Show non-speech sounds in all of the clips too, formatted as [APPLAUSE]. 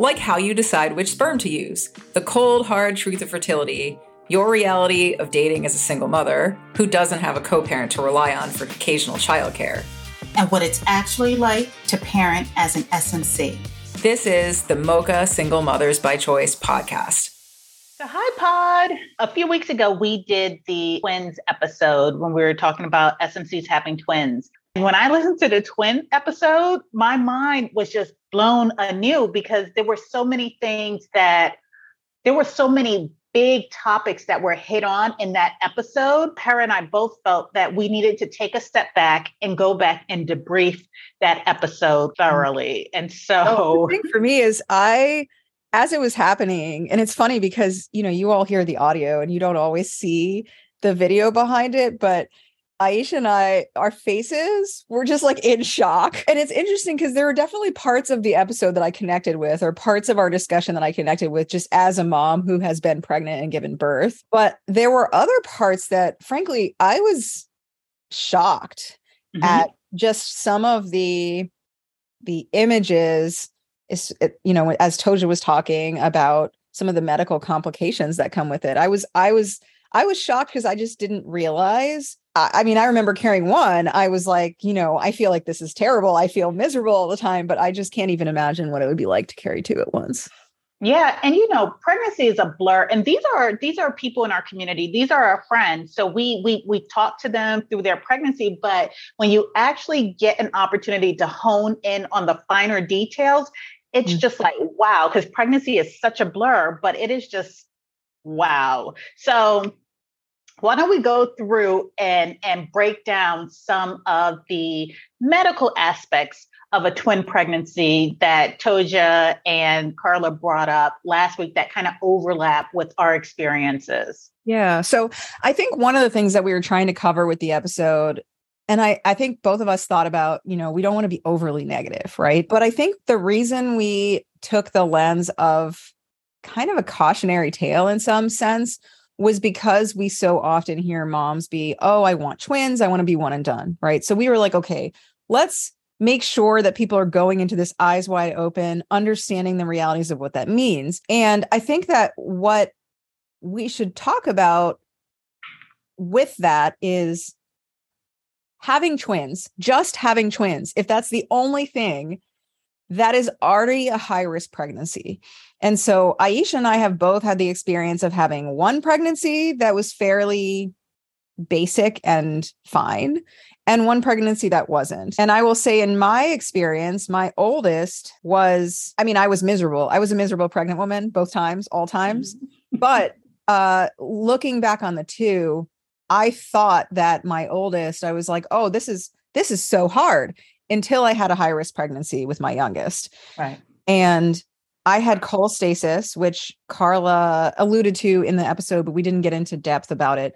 Like how you decide which sperm to use, the cold, hard truth of fertility, your reality of dating as a single mother who doesn't have a co parent to rely on for occasional childcare, and what it's actually like to parent as an SMC. This is the Mocha Single Mothers by Choice podcast. So, hi, Pod. A few weeks ago, we did the twins episode when we were talking about SMCs having twins. When I listened to the twin episode, my mind was just blown anew because there were so many things that there were so many big topics that were hit on in that episode. Hera and I both felt that we needed to take a step back and go back and debrief that episode mm-hmm. thoroughly. And so oh, the thing for me is I as it was happening, and it's funny because you know, you all hear the audio and you don't always see the video behind it, but Aisha and I, our faces were just like in shock. And it's interesting because there were definitely parts of the episode that I connected with, or parts of our discussion that I connected with just as a mom who has been pregnant and given birth. But there were other parts that, frankly, I was shocked mm-hmm. at just some of the the images is you know as toja was talking about some of the medical complications that come with it i was i was i was shocked because i just didn't realize I mean, I remember carrying one. I was like, you know, I feel like this is terrible. I feel miserable all the time, but I just can't even imagine what it would be like to carry two at once. Yeah, and you know, pregnancy is a blur, and these are these are people in our community. These are our friends. So we we we talk to them through their pregnancy, but when you actually get an opportunity to hone in on the finer details, it's mm-hmm. just like wow, because pregnancy is such a blur, but it is just wow. So why don't we go through and, and break down some of the medical aspects of a twin pregnancy that Toja and Carla brought up last week that kind of overlap with our experiences? Yeah. So I think one of the things that we were trying to cover with the episode and I, I think both of us thought about, you know, we don't want to be overly negative, right? But I think the reason we took the lens of kind of a cautionary tale in some sense was because we so often hear moms be, oh, I want twins. I want to be one and done. Right. So we were like, okay, let's make sure that people are going into this eyes wide open, understanding the realities of what that means. And I think that what we should talk about with that is having twins, just having twins, if that's the only thing that is already a high risk pregnancy. And so Aisha and I have both had the experience of having one pregnancy that was fairly basic and fine, and one pregnancy that wasn't. And I will say, in my experience, my oldest was, I mean, I was miserable. I was a miserable pregnant woman both times, all times. Mm-hmm. but uh, looking back on the two, I thought that my oldest, I was like, oh, this is this is so hard until I had a high risk pregnancy with my youngest. Right. And I had cholestasis, which Carla alluded to in the episode, but we didn't get into depth about it.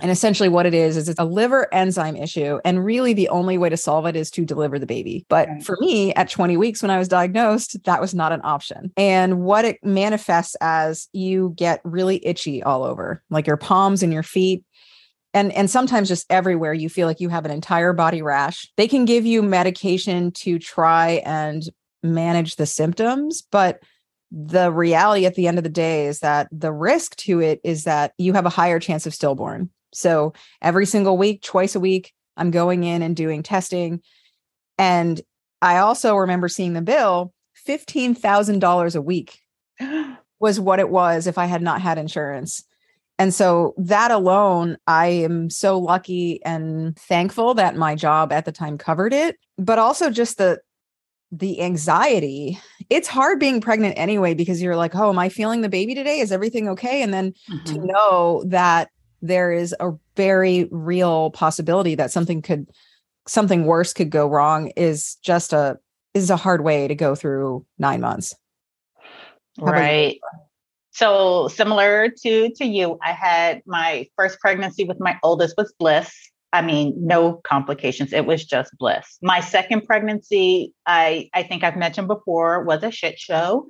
And essentially, what it is, is it's a liver enzyme issue. And really, the only way to solve it is to deliver the baby. But right. for me, at 20 weeks when I was diagnosed, that was not an option. And what it manifests as, you get really itchy all over, like your palms and your feet and and sometimes just everywhere you feel like you have an entire body rash they can give you medication to try and manage the symptoms. But the reality at the end of the day is that the risk to it is that you have a higher chance of stillborn. So every single week twice a week i'm going in and doing testing. And i also remember seeing the bill $15000 a week [GASPS] was what it was if i had not had insurance and so that alone, I am so lucky and thankful that my job at the time covered it, but also just the the anxiety. It's hard being pregnant anyway because you're like, "Oh, am I feeling the baby today? Is everything okay?" And then mm-hmm. to know that there is a very real possibility that something could something worse could go wrong is just a is a hard way to go through 9 months. How right. So similar to to you, I had my first pregnancy with my oldest was bliss. I mean, no complications. It was just bliss. My second pregnancy, I I think I've mentioned before, was a shit show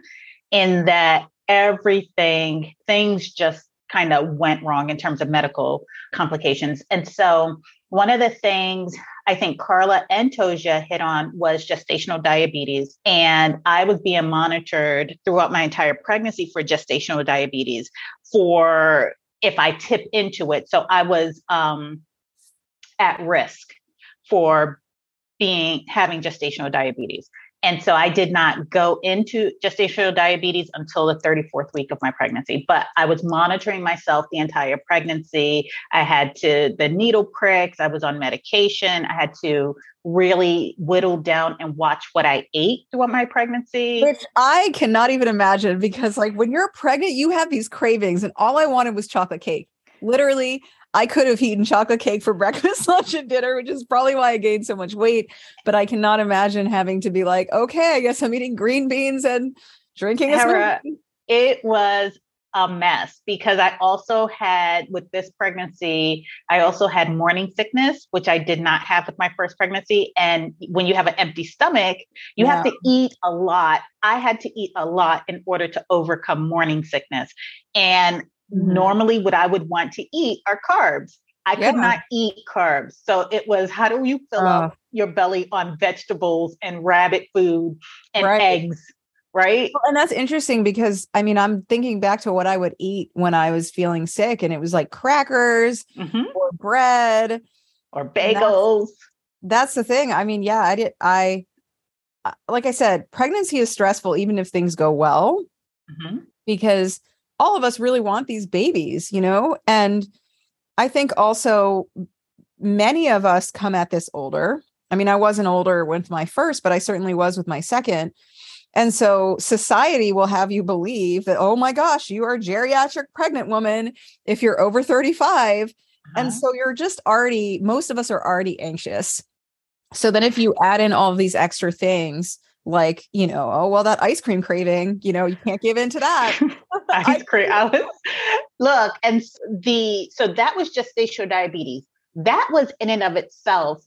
in that everything things just kind of went wrong in terms of medical complications. And so one of the things I think Carla and Toja hit on was gestational diabetes. And I was being monitored throughout my entire pregnancy for gestational diabetes for if I tip into it. So I was um, at risk for being having gestational diabetes. And so I did not go into gestational diabetes until the 34th week of my pregnancy, but I was monitoring myself the entire pregnancy. I had to, the needle pricks, I was on medication. I had to really whittle down and watch what I ate throughout my pregnancy. Which I cannot even imagine because, like, when you're pregnant, you have these cravings, and all I wanted was chocolate cake. Literally, I could have eaten chocolate cake for [LAUGHS] breakfast, lunch, and dinner, which is probably why I gained so much weight. But I cannot imagine having to be like, okay, I guess I'm eating green beans and drinking It was a mess because I also had with this pregnancy, I also had morning sickness, which I did not have with my first pregnancy. And when you have an empty stomach, you yeah. have to eat a lot. I had to eat a lot in order to overcome morning sickness. And mm-hmm. normally what I would want to eat are carbs. I yeah. could not eat carbs. So it was how do you fill uh, up your belly on vegetables and rabbit food and right. eggs? Right. Well, and that's interesting because I mean, I'm thinking back to what I would eat when I was feeling sick, and it was like crackers mm-hmm. or bread or bagels. That's, that's, the thing. I mean, yeah, I did. I, uh, like I said, pregnancy is stressful, even if things go well, mm-hmm. because all of us really want these babies, you know? And I think also many of us come at this older. I mean, I wasn't older with my first, but I certainly was with my second. And so society will have you believe that, oh my gosh, you are a geriatric pregnant woman if you're over 35. Uh-huh. And so you're just already, most of us are already anxious. So then if you add in all of these extra things, like you know oh well that ice cream craving you know you can't give in to that. [LAUGHS] Ice cream. [LAUGHS] look and the so that was gestational diabetes. That was in and of itself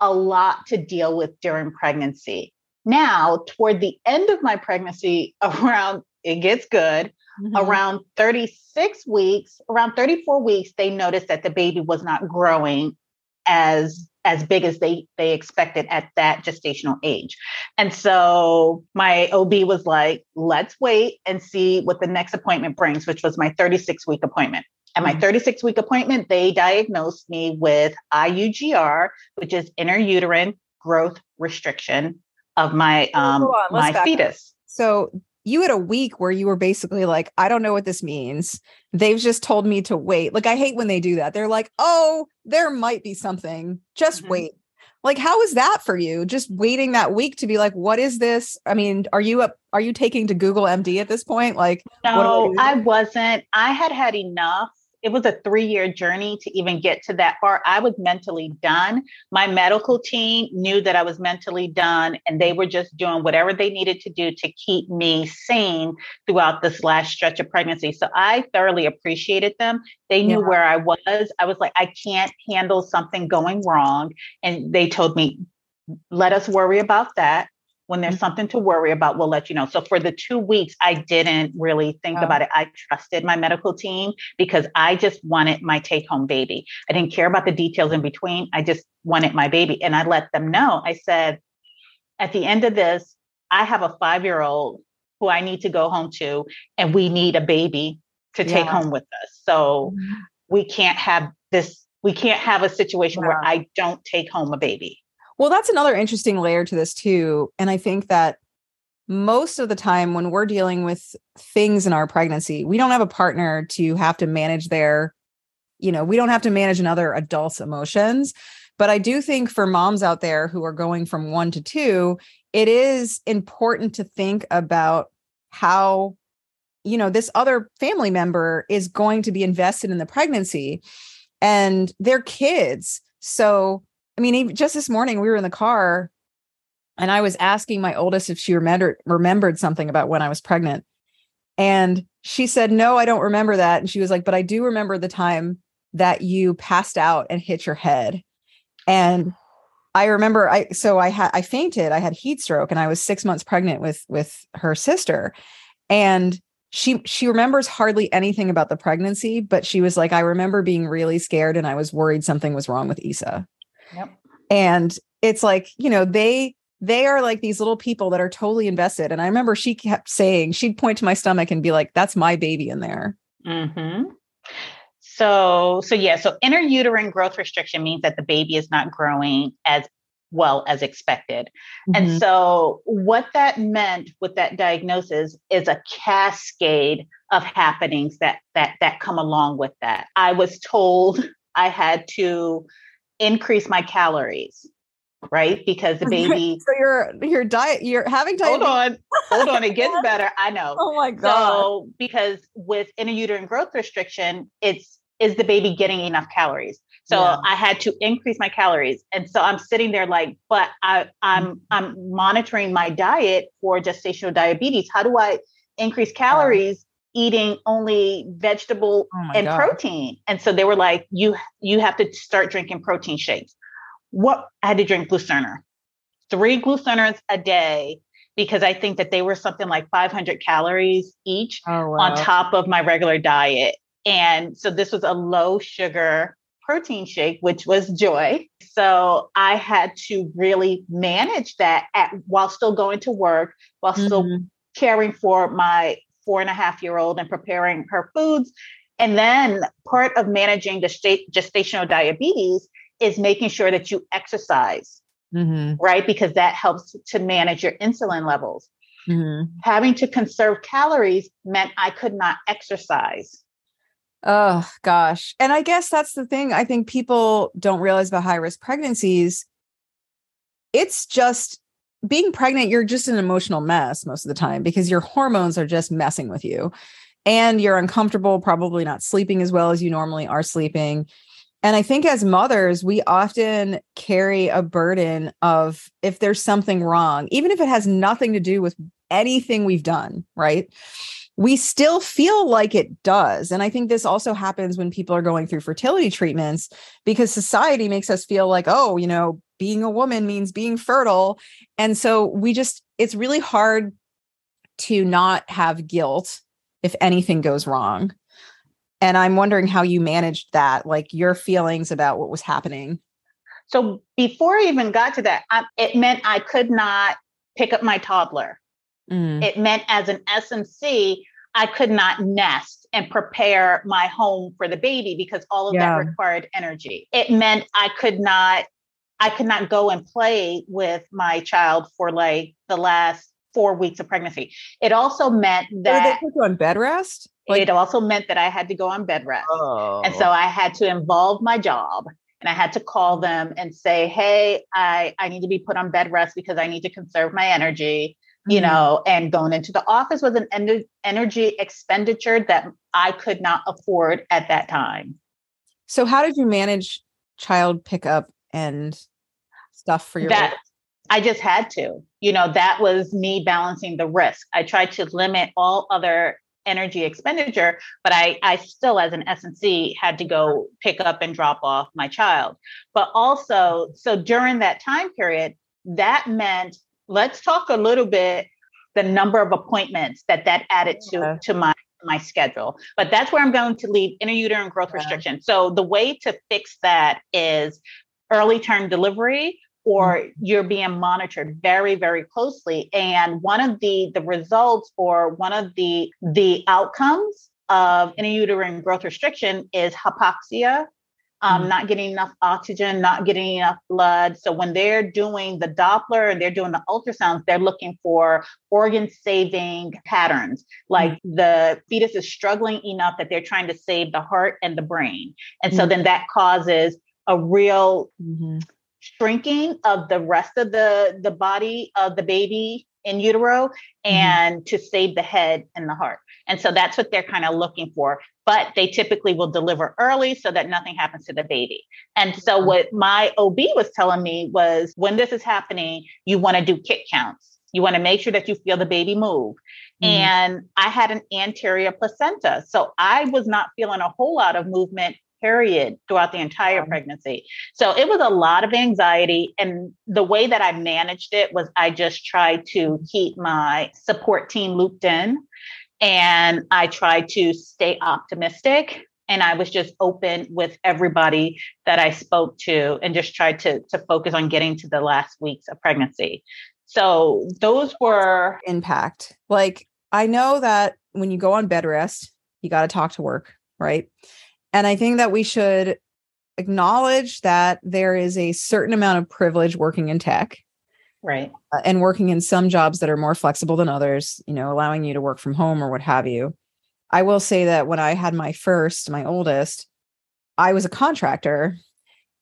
a lot to deal with during pregnancy. Now toward the end of my pregnancy [LAUGHS] around it gets good mm-hmm. around 36 weeks around 34 weeks they noticed that the baby was not growing as as big as they they expected at that gestational age. And so my OB was like, let's wait and see what the next appointment brings, which was my 36 week appointment. At my mm-hmm. 36 week appointment, they diagnosed me with IUGR, which is intrauterine growth restriction of my um my fetus. So you had a week where you were basically like, I don't know what this means. They've just told me to wait. Like, I hate when they do that. They're like, oh, there might be something. Just mm-hmm. wait. Like, how is that for you? Just waiting that week to be like, what is this? I mean, are you up? Are you taking to Google MD at this point? Like, no, I wasn't. I had had enough it was a three year journey to even get to that far. I was mentally done. My medical team knew that I was mentally done, and they were just doing whatever they needed to do to keep me sane throughout this last stretch of pregnancy. So I thoroughly appreciated them. They knew yeah. where I was. I was like, I can't handle something going wrong. And they told me, let us worry about that when there's mm-hmm. something to worry about, we'll let you know. So for the two weeks, I didn't really think oh. about it. I trusted my medical team because I just wanted my take home baby. I didn't care about the details in between. I just wanted my baby. And I let them know. I said, at the end of this, I have a five year old who I need to go home to, and we need a baby to take yeah. home with us. So mm-hmm. we can't have this, we can't have a situation where I don't take home a baby. Well, that's another interesting layer to this too. And I think that most of the time when we're dealing with things in our pregnancy, we don't have a partner to have to manage their, you know, we don't have to manage another adult's emotions. But I do think for moms out there who are going from one to two, it is important to think about how, you know, this other family member is going to be invested in the pregnancy and their kids. So, I mean, even just this morning we were in the car and I was asking my oldest if she remembered remembered something about when I was pregnant. And she said, No, I don't remember that. And she was like, But I do remember the time that you passed out and hit your head. And I remember I so I had I fainted, I had heat stroke, and I was six months pregnant with with her sister. And she she remembers hardly anything about the pregnancy, but she was like, I remember being really scared and I was worried something was wrong with Isa. Yep. And it's like, you know, they they are like these little people that are totally invested. And I remember she kept saying, she'd point to my stomach and be like, that's my baby in there. Mm-hmm. So, so yeah, so intrauterine growth restriction means that the baby is not growing as well as expected. Mm-hmm. And so, what that meant with that diagnosis is a cascade of happenings that that that come along with that. I was told I had to increase my calories right? Because the [LAUGHS] baby. so your your diet, you're having diet. Hold on, hold on. It gets [LAUGHS] better. I know. Oh my god. So because with intrauterine growth restriction, it's is the baby getting enough calories? So yeah. I had to increase my calories, and so I'm sitting there like, but I I'm. I'm monitoring my diet for gestational diabetes. How do I increase calories? Eating only vegetable oh and God. protein and so they were like you you have to start drinking protein shakes what I had to drink Glucerna, three Glucernas a day because I think that they were something like 500 calories each oh, wow. on top of my regular diet. And so this was a low sugar protein shake, which was joy. So I had to really manage that at, while still going to work, while mm-hmm. still caring for my four and a half year old and preparing her foods. And then part of managing the state gestational diabetes is making sure that you exercise, mm-hmm. right? Because that helps to manage your insulin levels. Mm-hmm. Having to conserve calories meant I could not exercise. Oh gosh. And I guess that's the thing I think people don't realize about high risk pregnancies. It's just being pregnant, you're just an emotional mess most of the time because your hormones are just messing with you. And you're uncomfortable, probably not sleeping as well as you normally are sleeping. And I think as mothers, we often carry a burden of if there's something wrong, even if it has nothing to do with anything we've done, right? We still feel like it does. And I think this also happens when people are going through fertility treatments because society makes us feel like, oh, you know, being a woman means being fertile. And so we just, it's really hard to not have guilt if anything goes wrong and i'm wondering how you managed that like your feelings about what was happening so before i even got to that I, it meant i could not pick up my toddler mm. it meant as an smc i could not nest and prepare my home for the baby because all of yeah. that required energy it meant i could not i could not go and play with my child for like the last four weeks of pregnancy it also meant that they put you on bed rest like, it also meant that I had to go on bed rest. Oh. And so I had to involve my job and I had to call them and say, hey, I, I need to be put on bed rest because I need to conserve my energy, mm-hmm. you know, and going into the office was an en- energy expenditure that I could not afford at that time. So how did you manage child pickup and stuff for your that, I just had to. You know, that was me balancing the risk. I tried to limit all other energy expenditure, but I, I still, as an SMC, had to go pick up and drop off my child. But also, so during that time period, that meant let's talk a little bit the number of appointments that that added to to my my schedule. But that's where I'm going to leave intrauterine growth yeah. restriction. So the way to fix that is early term delivery or mm-hmm. you're being monitored very very closely and one of the the results or one of the the outcomes of intrauterine growth restriction is hypoxia um, mm-hmm. not getting enough oxygen not getting enough blood so when they're doing the doppler and they're doing the ultrasounds they're looking for organ saving patterns like mm-hmm. the fetus is struggling enough that they're trying to save the heart and the brain and so mm-hmm. then that causes a real mm-hmm shrinking of the rest of the the body of the baby in utero mm-hmm. and mm-hmm. to save the head and the heart. And so that's what they're kind of looking for. But they typically will deliver early so that nothing happens to the baby. And so mm-hmm. what my OB was telling me was when this is happening, you want to do kick counts. You want to make sure that you feel the baby move. Mm-hmm. And I had an anterior placenta. So I was not feeling a whole lot of movement period throughout the entire pregnancy. So it was a lot of anxiety. And the way that I managed it was I just tried to mm-hmm. keep my support team looped in and I tried to stay optimistic. And I was just open with everybody that I spoke to and just tried to, to focus on getting to the last weeks of pregnancy. So those were impact. Like I know that when you go on bed rest, you got to talk to work, right? And I think that we should acknowledge that there is a certain amount of privilege working in tech. Right. Uh, and working in some jobs that are more flexible than others, you know, allowing you to work from home or what have you. I will say that when I had my first, my oldest, I was a contractor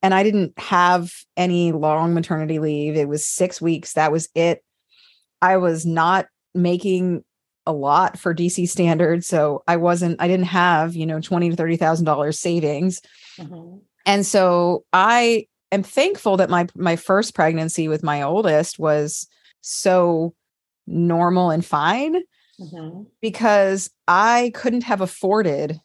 and I didn't have any long maternity leave. It was six weeks. That was it. I was not making a lot for DC standards. So I wasn't, I didn't have, you know, twenty to thirty thousand dollars savings. Mm-hmm. And so I am thankful that my my first pregnancy with my oldest was so normal and fine mm-hmm. because I couldn't have afforded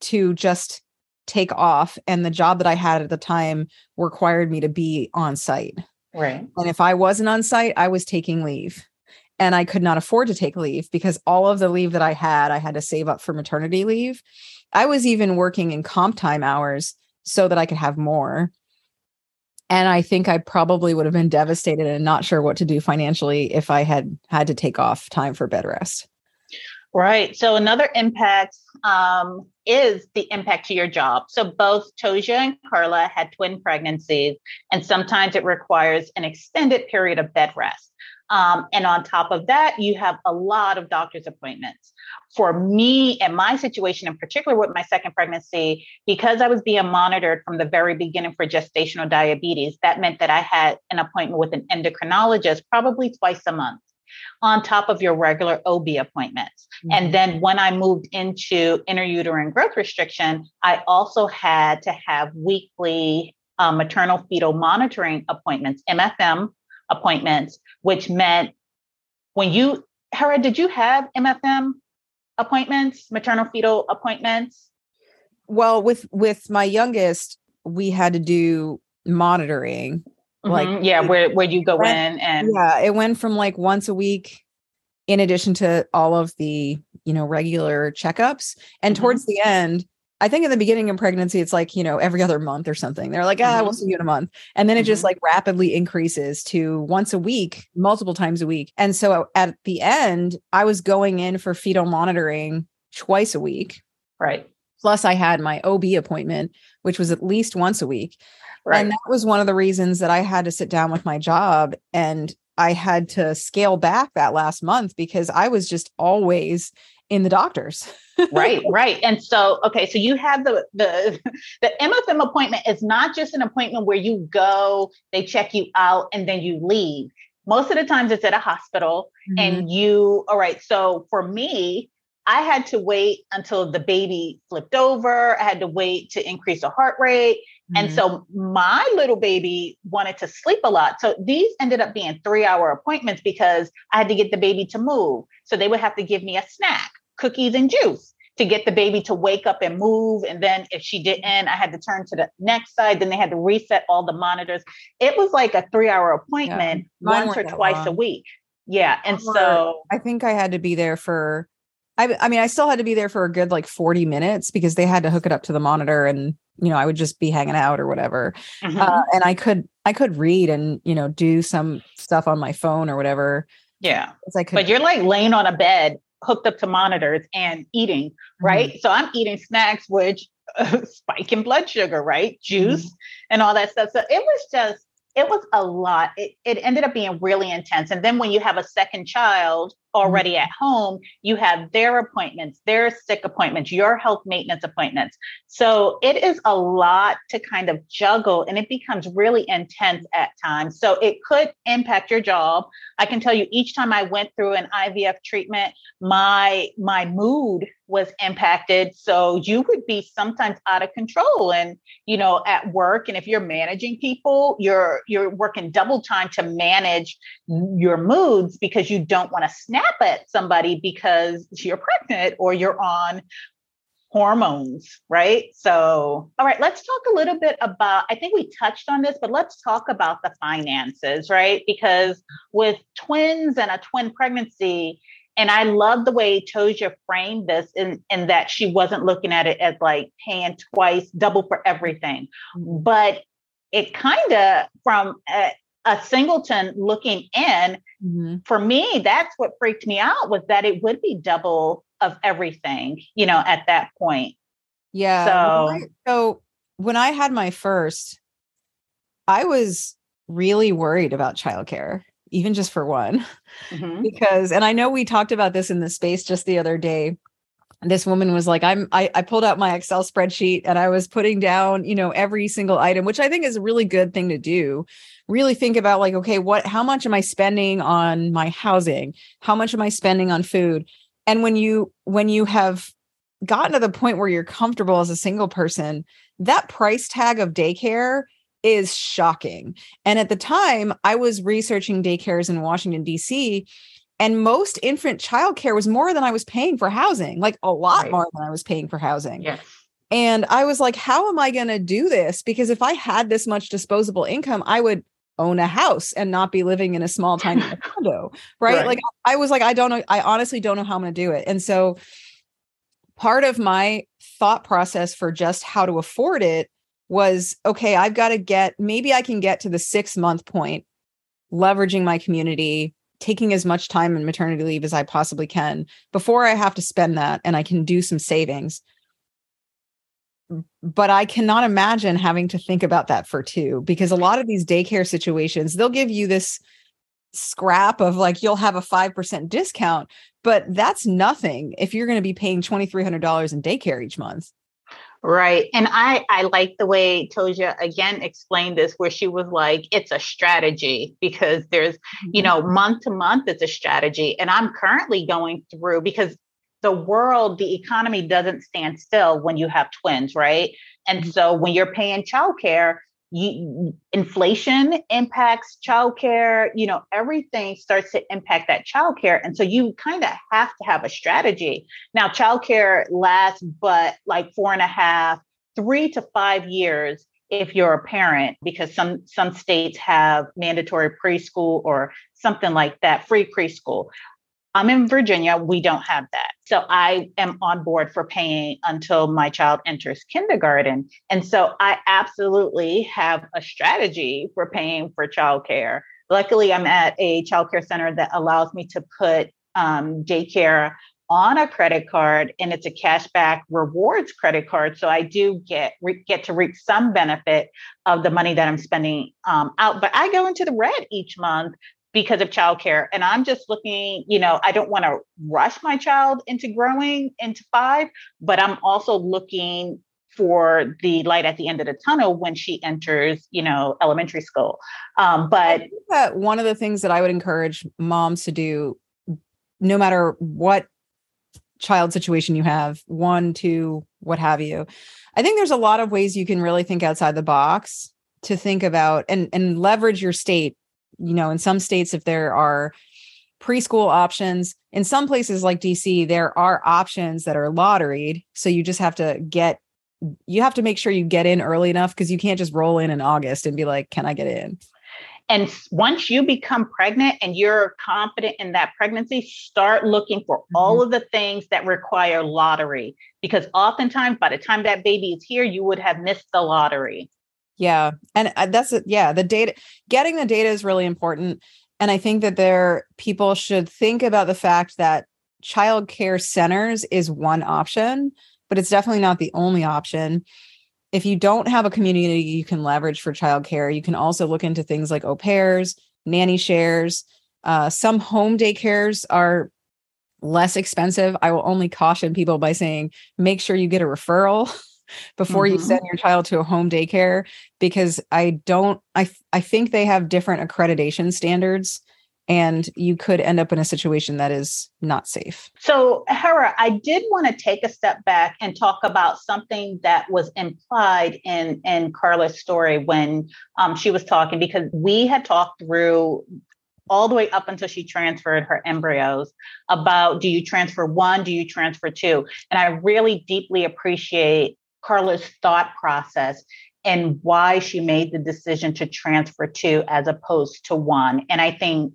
to just take off and the job that I had at the time required me to be on site. Right. And if I wasn't on site, I was taking leave and I could not afford to take leave because all of the leave that I had, I had to save up for maternity leave. I was even working in comp time hours so that I could have more. And I think I probably would have been devastated and not sure what to do financially if I had had to take off time for bed rest. Right. So another impact um, is the impact to your job. So both Toja and Carla had twin pregnancies, and sometimes it requires an extended period of bed rest. Um, and on top of that, you have a lot of doctor's appointments. For me and my situation in particular with my second pregnancy, because I was being monitored from the very beginning for gestational diabetes, that meant that I had an appointment with an endocrinologist probably twice a month on top of your regular OB appointments. Mm-hmm. And then when I moved into intrauterine growth restriction, I also had to have weekly uh, maternal fetal monitoring appointments, MFM appointments, which meant when you, Hera, did you have MFM appointments, maternal fetal appointments? Well, with with my youngest, we had to do monitoring. Mm-hmm. Like yeah, where where you go went, in and yeah, it went from like once a week in addition to all of the, you know, regular checkups. And mm-hmm. towards the end, I think in the beginning of pregnancy, it's like, you know, every other month or something. They're like, ah, mm-hmm. we'll see you in a month. And then it mm-hmm. just like rapidly increases to once a week, multiple times a week. And so at the end, I was going in for fetal monitoring twice a week. Right. Plus, I had my OB appointment, which was at least once a week. Right. And that was one of the reasons that I had to sit down with my job and I had to scale back that last month because I was just always in the doctors. right, [LAUGHS] right. And so, okay, so you have the the [LAUGHS] the MFM appointment is not just an appointment where you go, they check you out, and then you leave. Most of the times, it's at a hospital, mm-hmm. and you. All right. So for me, I had to wait until the baby flipped over. I had to wait to increase the heart rate. Mm-hmm. And so my little baby wanted to sleep a lot. So these ended up being three hour appointments because I had to get the baby to move. So they would have to give me a snack cookies and juice to get the baby to wake up and move. And then if she didn't, I had to turn to the next side. Then they had to reset all the monitors. It was like a three hour appointment yeah, once or twice long. a week. Yeah. And so I think I had to be there for, I, I mean, I still had to be there for a good like 40 minutes because they had to hook it up to the monitor and, you know, I would just be hanging out or whatever. Mm-hmm. Uh, and I could, I could read and, you know, do some stuff on my phone or whatever. Yeah. But you're like laying on a bed hooked up to monitors and eating, right? Mm-hmm. So I'm eating snacks, which uh, [LAUGHS] spike in blood sugar, right? Juice mm-hmm. and all that stuff. So it was just, it was a lot. It, it ended up being really intense. And then when you have a second child already mm-hmm. at home, you have their appointments, their sick appointments, your health maintenance appointments. So it is a lot to kind of juggle and it becomes really intense at times. So it could impact your job. I can tell you each time I went through an IVF treatment, my my mood was impacted so you would be sometimes out of control and you know at work and if you're managing people you're you're working double time to manage your moods because you don't want to snap at somebody because you're pregnant or you're on hormones, right? So, all right, let's talk a little bit about, I think we touched on this, but let's talk about the finances, right? Because with twins and a twin pregnancy, and I love the way Toja framed this in, in that she wasn't looking at it as like paying twice, double for everything. Mm-hmm. But it kind of, from a, a, singleton looking in, mm-hmm. for me, that's what freaked me out was that it would be double of everything, you know, at that point. Yeah. So, so when I had my first, I was really worried about childcare, even just for one, mm-hmm. because, and I know we talked about this in the space just the other day. This woman was like, I'm, I, I pulled out my Excel spreadsheet and I was putting down, you know, every single item, which I think is a really good thing to do. Really think about like, okay, what, how much am I spending on my housing? How much am I spending on food? and when you when you have gotten to the point where you're comfortable as a single person that price tag of daycare is shocking and at the time i was researching daycares in washington d.c and most infant childcare was more than i was paying for housing like a lot right. more than i was paying for housing yes. and i was like how am i going to do this because if i had this much disposable income i would own a house and not be living in a small [LAUGHS] tiny condo right? right like i was like i don't know i honestly don't know how i'm going to do it and so part of my thought process for just how to afford it was okay i've got to get maybe i can get to the 6 month point leveraging my community taking as much time in maternity leave as i possibly can before i have to spend that and i can do some savings but I cannot imagine having to think about that for two because a lot of these daycare situations, they'll give you this scrap of like you'll have a 5% discount, but that's nothing if you're going to be paying $2,300 in daycare each month. Right. And I I like the way Toja again explained this where she was like it's a strategy because there's you mm-hmm. know month to month it's a strategy and I'm currently going through because the world, the economy doesn't stand still when you have twins, right? And mm-hmm. so when you're paying childcare, you, inflation impacts childcare, you know, everything starts to impact that childcare. And so you kind of have to have a strategy. Now, childcare lasts but like four and a half, three to five years if you're a parent, because some some states have mandatory preschool or something like that, free preschool. I'm in Virginia. We don't have that. So I am on board for paying until my child enters kindergarten. And so I absolutely have a strategy for paying for childcare. Luckily, I'm at a childcare center that allows me to put um, daycare on a credit card and it's a cashback rewards credit card so i do get re- get to reap some benefit of the money that i'm spending um, out but i go into the red each month because of childcare. And I'm just looking, you know, I don't want to rush my child into growing into five, but I'm also looking for the light at the end of the tunnel when she enters, you know, elementary school. Um, but one of the things that I would encourage moms to do, no matter what child situation you have, one, two, what have you, I think there's a lot of ways you can really think outside the box to think about and and leverage your state you know, in some states, if there are preschool options, in some places like DC, there are options that are lotteried. So you just have to get, you have to make sure you get in early enough because you can't just roll in in August and be like, can I get in? And once you become pregnant and you're confident in that pregnancy, start looking for mm-hmm. all of the things that require lottery. Because oftentimes, by the time that baby is here, you would have missed the lottery. Yeah. And uh, that's it. Yeah. The data, getting the data is really important. And I think that there, people should think about the fact that child care centers is one option, but it's definitely not the only option. If you don't have a community you can leverage for childcare, you can also look into things like au pairs, nanny shares. Uh, some home daycares are less expensive. I will only caution people by saying make sure you get a referral [LAUGHS] before mm-hmm. you send your child to a home daycare because I don't I I think they have different accreditation standards and you could end up in a situation that is not safe. So, Hera, I did want to take a step back and talk about something that was implied in in Carla's story when um, she was talking, because we had talked through all the way up until she transferred her embryos about do you transfer one, do you transfer two, and I really deeply appreciate Carla's thought process and why she made the decision to transfer two as opposed to one. And I think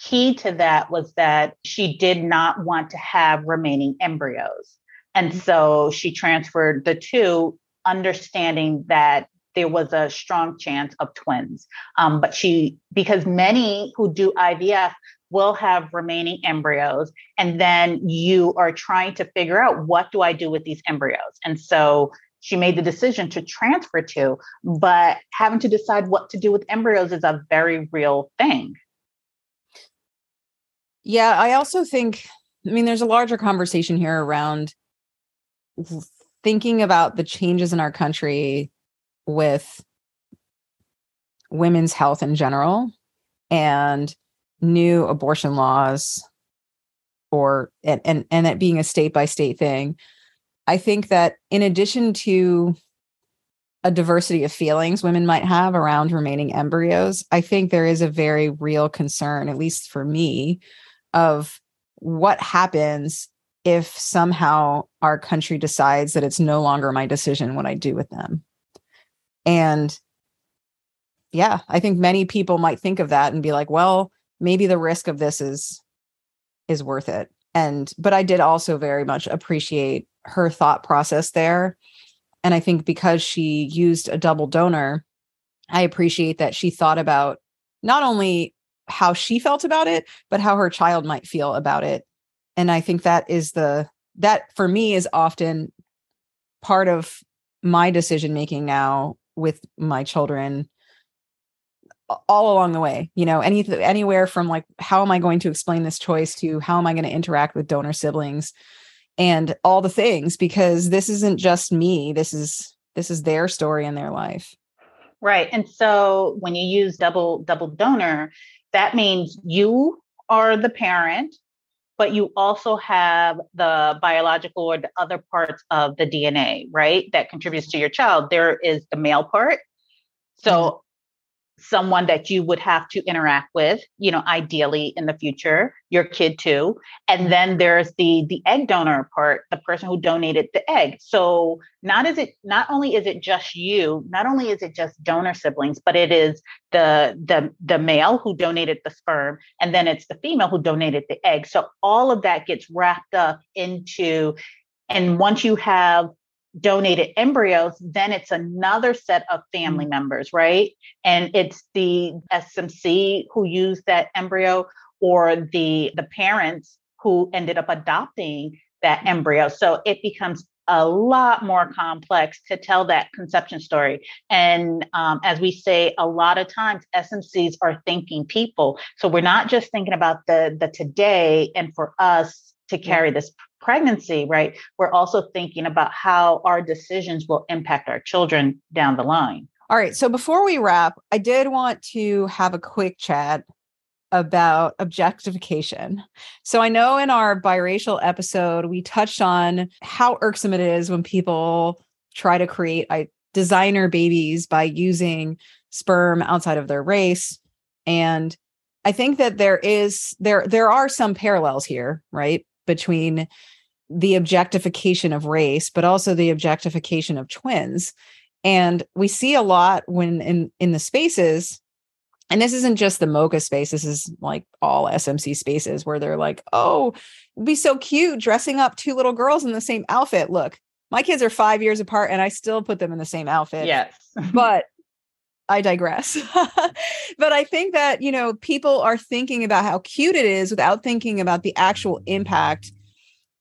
key to that was that she did not want to have remaining embryos. And mm-hmm. so she transferred the two, understanding that there was a strong chance of twins. Um, but she, because many who do IVF will have remaining embryos, and then you are trying to figure out what do I do with these embryos? And so she made the decision to transfer two, but having to decide what to do with embryos is a very real thing. Yeah, I also think, I mean, there's a larger conversation here around thinking about the changes in our country with women's health in general and new abortion laws or and and, and it being a state by state thing i think that in addition to a diversity of feelings women might have around remaining embryos i think there is a very real concern at least for me of what happens if somehow our country decides that it's no longer my decision what I do with them. And yeah, I think many people might think of that and be like, well, maybe the risk of this is is worth it. And but I did also very much appreciate her thought process there. And I think because she used a double donor, I appreciate that she thought about not only how she felt about it, but how her child might feel about it. And I think that is the that for me is often part of my decision making now with my children all along the way you know any anywhere from like how am i going to explain this choice to how am i going to interact with donor siblings and all the things because this isn't just me this is this is their story and their life right and so when you use double double donor that means you are the parent, but you also have the biological or the other parts of the DNA, right? That contributes to your child. There is the male part. So mm-hmm. Someone that you would have to interact with you know ideally in the future your kid too. And then there's the the egg donor part the person who donated the egg. So not is it not only is it just you not only is it just donor siblings but it is the the the male who donated the sperm and then it's the female who donated the egg. So all of that gets wrapped up into and once you have donated embryos, then it's another set of family mm. members, right? And it's the SMC who used that embryo or the the parents who ended up adopting that embryo. So it becomes a lot more complex to tell that conception story. And um, as we say, a lot of times SMCs are thinking people. So we're not just thinking about the the today and for us to carry this pregnancy, right, we're also thinking about how our decisions will impact our children down the line. All right. So before we wrap, I did want to have a quick chat about objectification. So I know in our biracial episode, we touched on how irksome it is when people try to create I, designer babies by using sperm outside of their race. And I think that there is there there are some parallels here, right? Between the objectification of race, but also the objectification of twins. And we see a lot when in in the spaces, and this isn't just the mocha space, this is like all SMC spaces where they're like, oh, it'd be so cute dressing up two little girls in the same outfit. Look, my kids are five years apart and I still put them in the same outfit. Yes. but I digress. [LAUGHS] but I think that, you know, people are thinking about how cute it is without thinking about the actual impact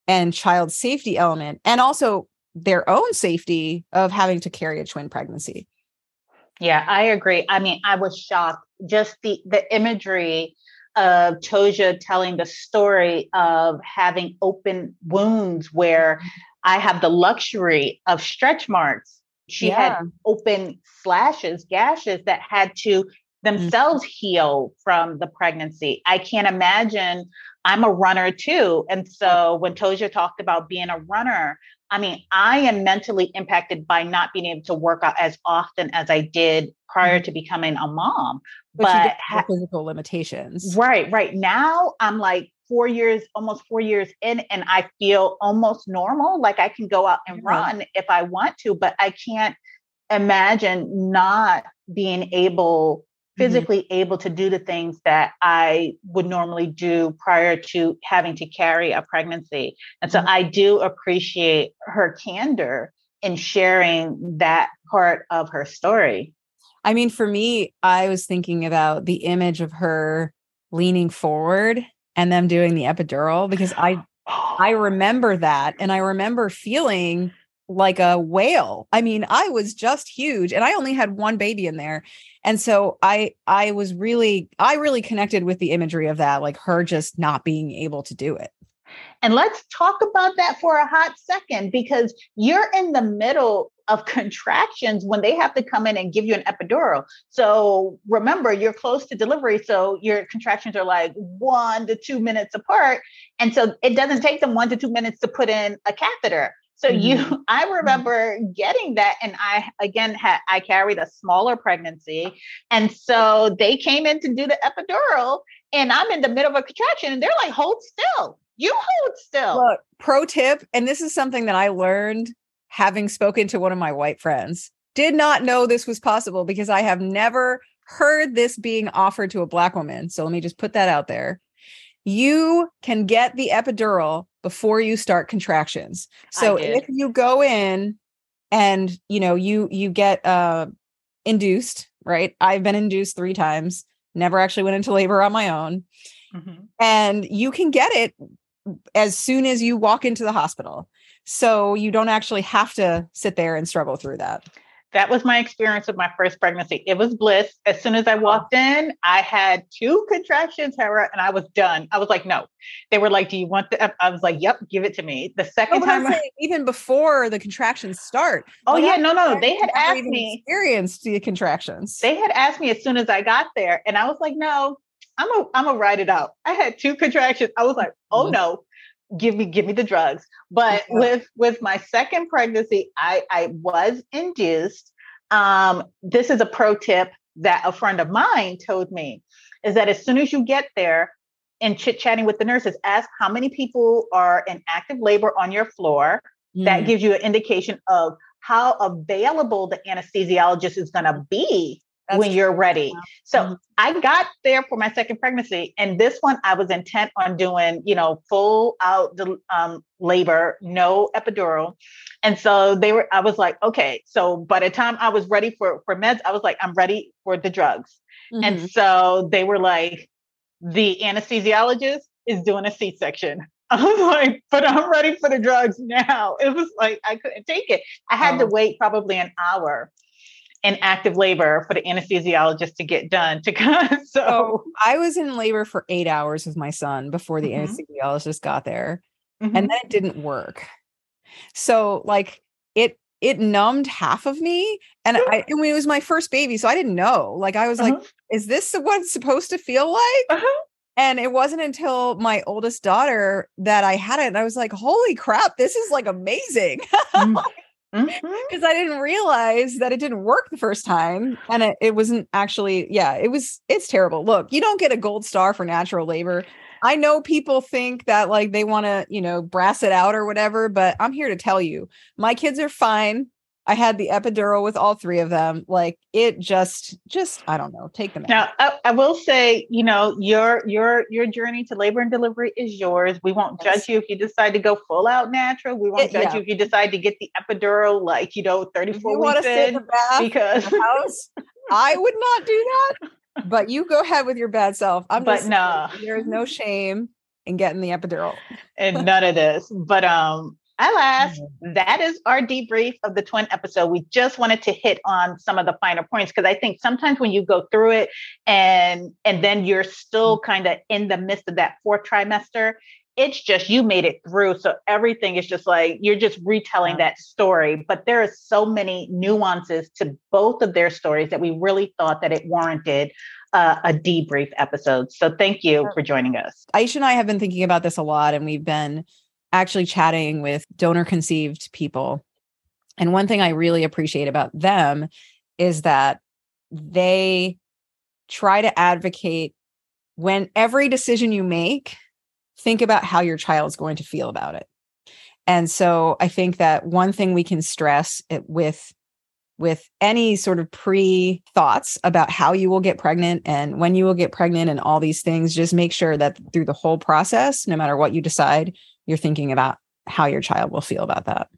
and child safety element and also their own safety of having to carry a twin pregnancy. Yeah, I agree. I mean, I was shocked just the the imagery of Toja telling the story of having open wounds where mm-hmm. I have the luxury of stretch marks. She yeah. had open slashes, gashes that had to themselves mm-hmm. heal from the pregnancy. I can't imagine I'm a runner too. And so when Toja talked about being a runner, I mean, I am mentally impacted by not being able to work out as often as I did prior mm-hmm. to becoming a mom. But, but physical limitations. Right, right. Now I'm like four years, almost four years in, and I feel almost normal. Like I can go out and mm-hmm. run if I want to, but I can't imagine not being able Mm-hmm. physically mm-hmm. able to do the things that I would normally do prior to having to carry a pregnancy. And so mm-hmm. I do appreciate her candor in sharing that part of her story. I mean, for me, I was thinking about the image of her leaning forward and them doing the epidural because I I [GASPS] remember that and I remember feeling like a whale. I mean, I was just huge and I only had one baby in there. And so I I was really I really connected with the imagery of that like her just not being able to do it. And let's talk about that for a hot second because you're in the middle of [LAUGHS] contractions when they have to come in and give you an epidural. So remember, you're close to delivery. So your contractions are like one to two minutes apart. And so it doesn't take them one to two minutes to put in a catheter. So mm-hmm. you, [LAUGHS] I mm-hmm. remember getting that, and I again had I carried a smaller pregnancy, and so they came in to do the epidural, and I'm in the middle of a contraction, and they're like, "Hold still, you hold still." Look, pro tip, and this is something that I learned having spoken to one of my white friends. Did not know this was possible because I have never heard this being offered to a black woman. So let me just put that out there. You can get the epidural before you start contractions. So if you go in and you know you you get uh induced, right? I've been induced 3 times, never actually went into labor on my own. Mm-hmm. And you can get it as soon as you walk into the hospital. So you don't actually have to sit there and struggle through that that was my experience with my first pregnancy. It was bliss. As soon as I oh. walked in, I had two contractions, Tara, and I was done. I was like, no. They were like, do you want the? I was like, yep, give it to me. The second no, time, saying, even before the contractions start. Oh yeah, no, no. They had asked me experienced the contractions. They had asked me as soon as I got there, and I was like, no. I'm a, I'm gonna write it out. I had two contractions. I was like, oh mm-hmm. no, give me give me the drugs but yeah. [LAUGHS] with with my second pregnancy i i was induced um this is a pro tip that a friend of mine told me is that as soon as you get there and chit chatting with the nurses ask how many people are in active labor on your floor mm. that gives you an indication of how available the anesthesiologist is going to be that's when you're ready. So mm-hmm. I got there for my second pregnancy, and this one I was intent on doing, you know, full out um, labor, no epidural, and so they were. I was like, okay. So by the time I was ready for for meds, I was like, I'm ready for the drugs, mm-hmm. and so they were like, the anesthesiologist is doing a C-section. [LAUGHS] I was like, but I'm ready for the drugs now. It was like I couldn't take it. I had oh. to wait probably an hour in active labor for the anesthesiologist to get done to [LAUGHS] come. so oh, I was in labor for eight hours with my son before the mm-hmm. anesthesiologist got there. Mm-hmm. And then it didn't work. So like it it numbed half of me. And I, mean, it was my first baby. So I didn't know. Like I was uh-huh. like, is this what it's supposed to feel like? Uh-huh. And it wasn't until my oldest daughter that I had it. And I was like, holy crap, this is like amazing. [LAUGHS] Mm. Because mm-hmm. I didn't realize that it didn't work the first time. And it, it wasn't actually, yeah, it was, it's terrible. Look, you don't get a gold star for natural labor. I know people think that like they want to, you know, brass it out or whatever, but I'm here to tell you my kids are fine. I had the epidural with all three of them. Like it just, just I don't know. Take them. Now, I, I, will say, you know, your your your journey to labor and delivery is yours. We won't yes. judge you if you decide to go full out natural. We won't it, judge yeah. you if you decide to get the epidural, like you know, thirty four weeks in. because house, I would not do that. But you go ahead with your bad self. I'm but no, there is no shame in getting the epidural and [LAUGHS] none of this. But um, Alas, mm-hmm. that is our debrief of the twin episode. We just wanted to hit on some of the finer points because I think sometimes when you go through it and and then you're still mm-hmm. kind of in the midst of that fourth trimester, it's just you made it through. So everything is just like you're just retelling that story. But there are so many nuances to both of their stories that we really thought that it warranted uh, a debrief episode. So thank you for joining us. Aisha and I have been thinking about this a lot, and we've been actually chatting with donor conceived people. And one thing I really appreciate about them is that they try to advocate when every decision you make think about how your child's going to feel about it. And so I think that one thing we can stress it with with any sort of pre thoughts about how you will get pregnant and when you will get pregnant and all these things just make sure that through the whole process no matter what you decide you're thinking about how your child will feel about that.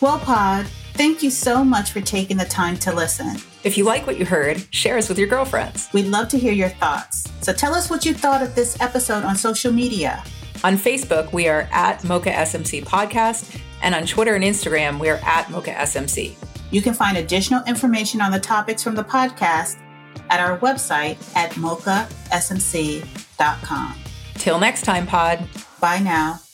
Well, Pod, thank you so much for taking the time to listen. If you like what you heard, share us with your girlfriends. We'd love to hear your thoughts. So tell us what you thought of this episode on social media. On Facebook, we are at Mocha SMC Podcast, and on Twitter and Instagram, we are at Mocha SMC. You can find additional information on the topics from the podcast at our website at mochasmc.com. Till next time, Pod. Bye now.